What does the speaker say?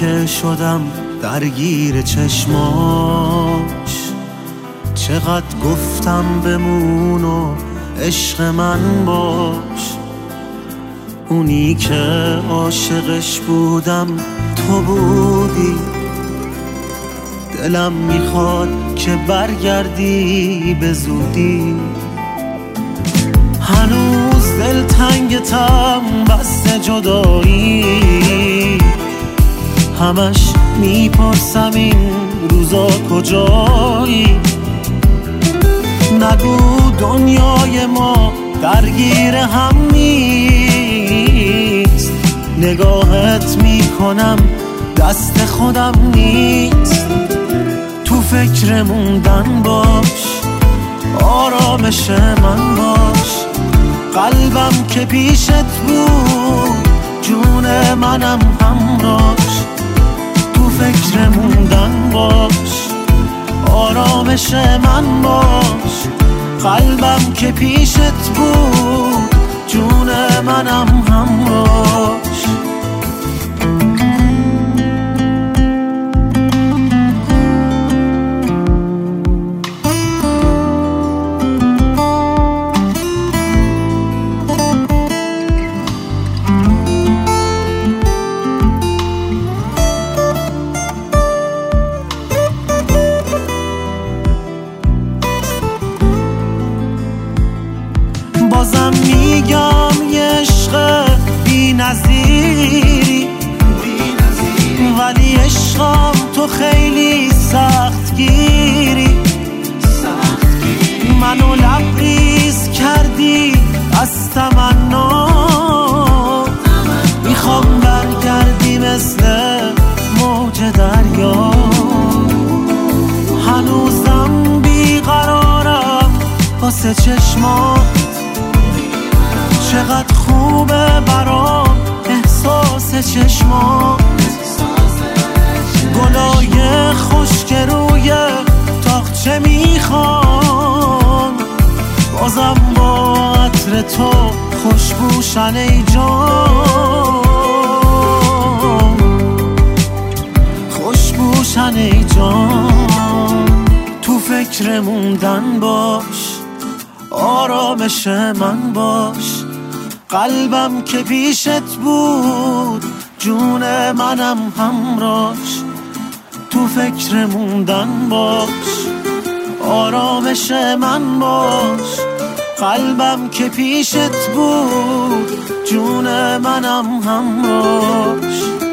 که شدم درگیر چشماش. چقدر گفتم بمون و عشق من باش. اونی که عاشقش بودم تو بودی. دلم می‌خواد که برگردی به زودی. هنوز دل تنگتم بس جدایی. همش می‌پرسم این روزا کجایی؟ نگو دنیای ما درگیر هم نیست. نگاهت می‌کنم دست خودم نیست. تو فکر موندن باش آرامش من باش. قلبم که پیشت بود جون منم آرامش من باش. قلبم که پیشت بود جون منم همراش واسه چشمات چقدر خوبه برام احساس چشمات گلای خشک روی تاخچه می‌خوام؟ بازم با عطر تو خوشبوشن ای جان. خوشبوشن ای جان. تو فکر موندن باش. آرامش من باش. قلبم که پیشت بود جون منم همراش تو فکر موندن باش. آرامش من باش. قلبم که پیشت بود جون منم همراش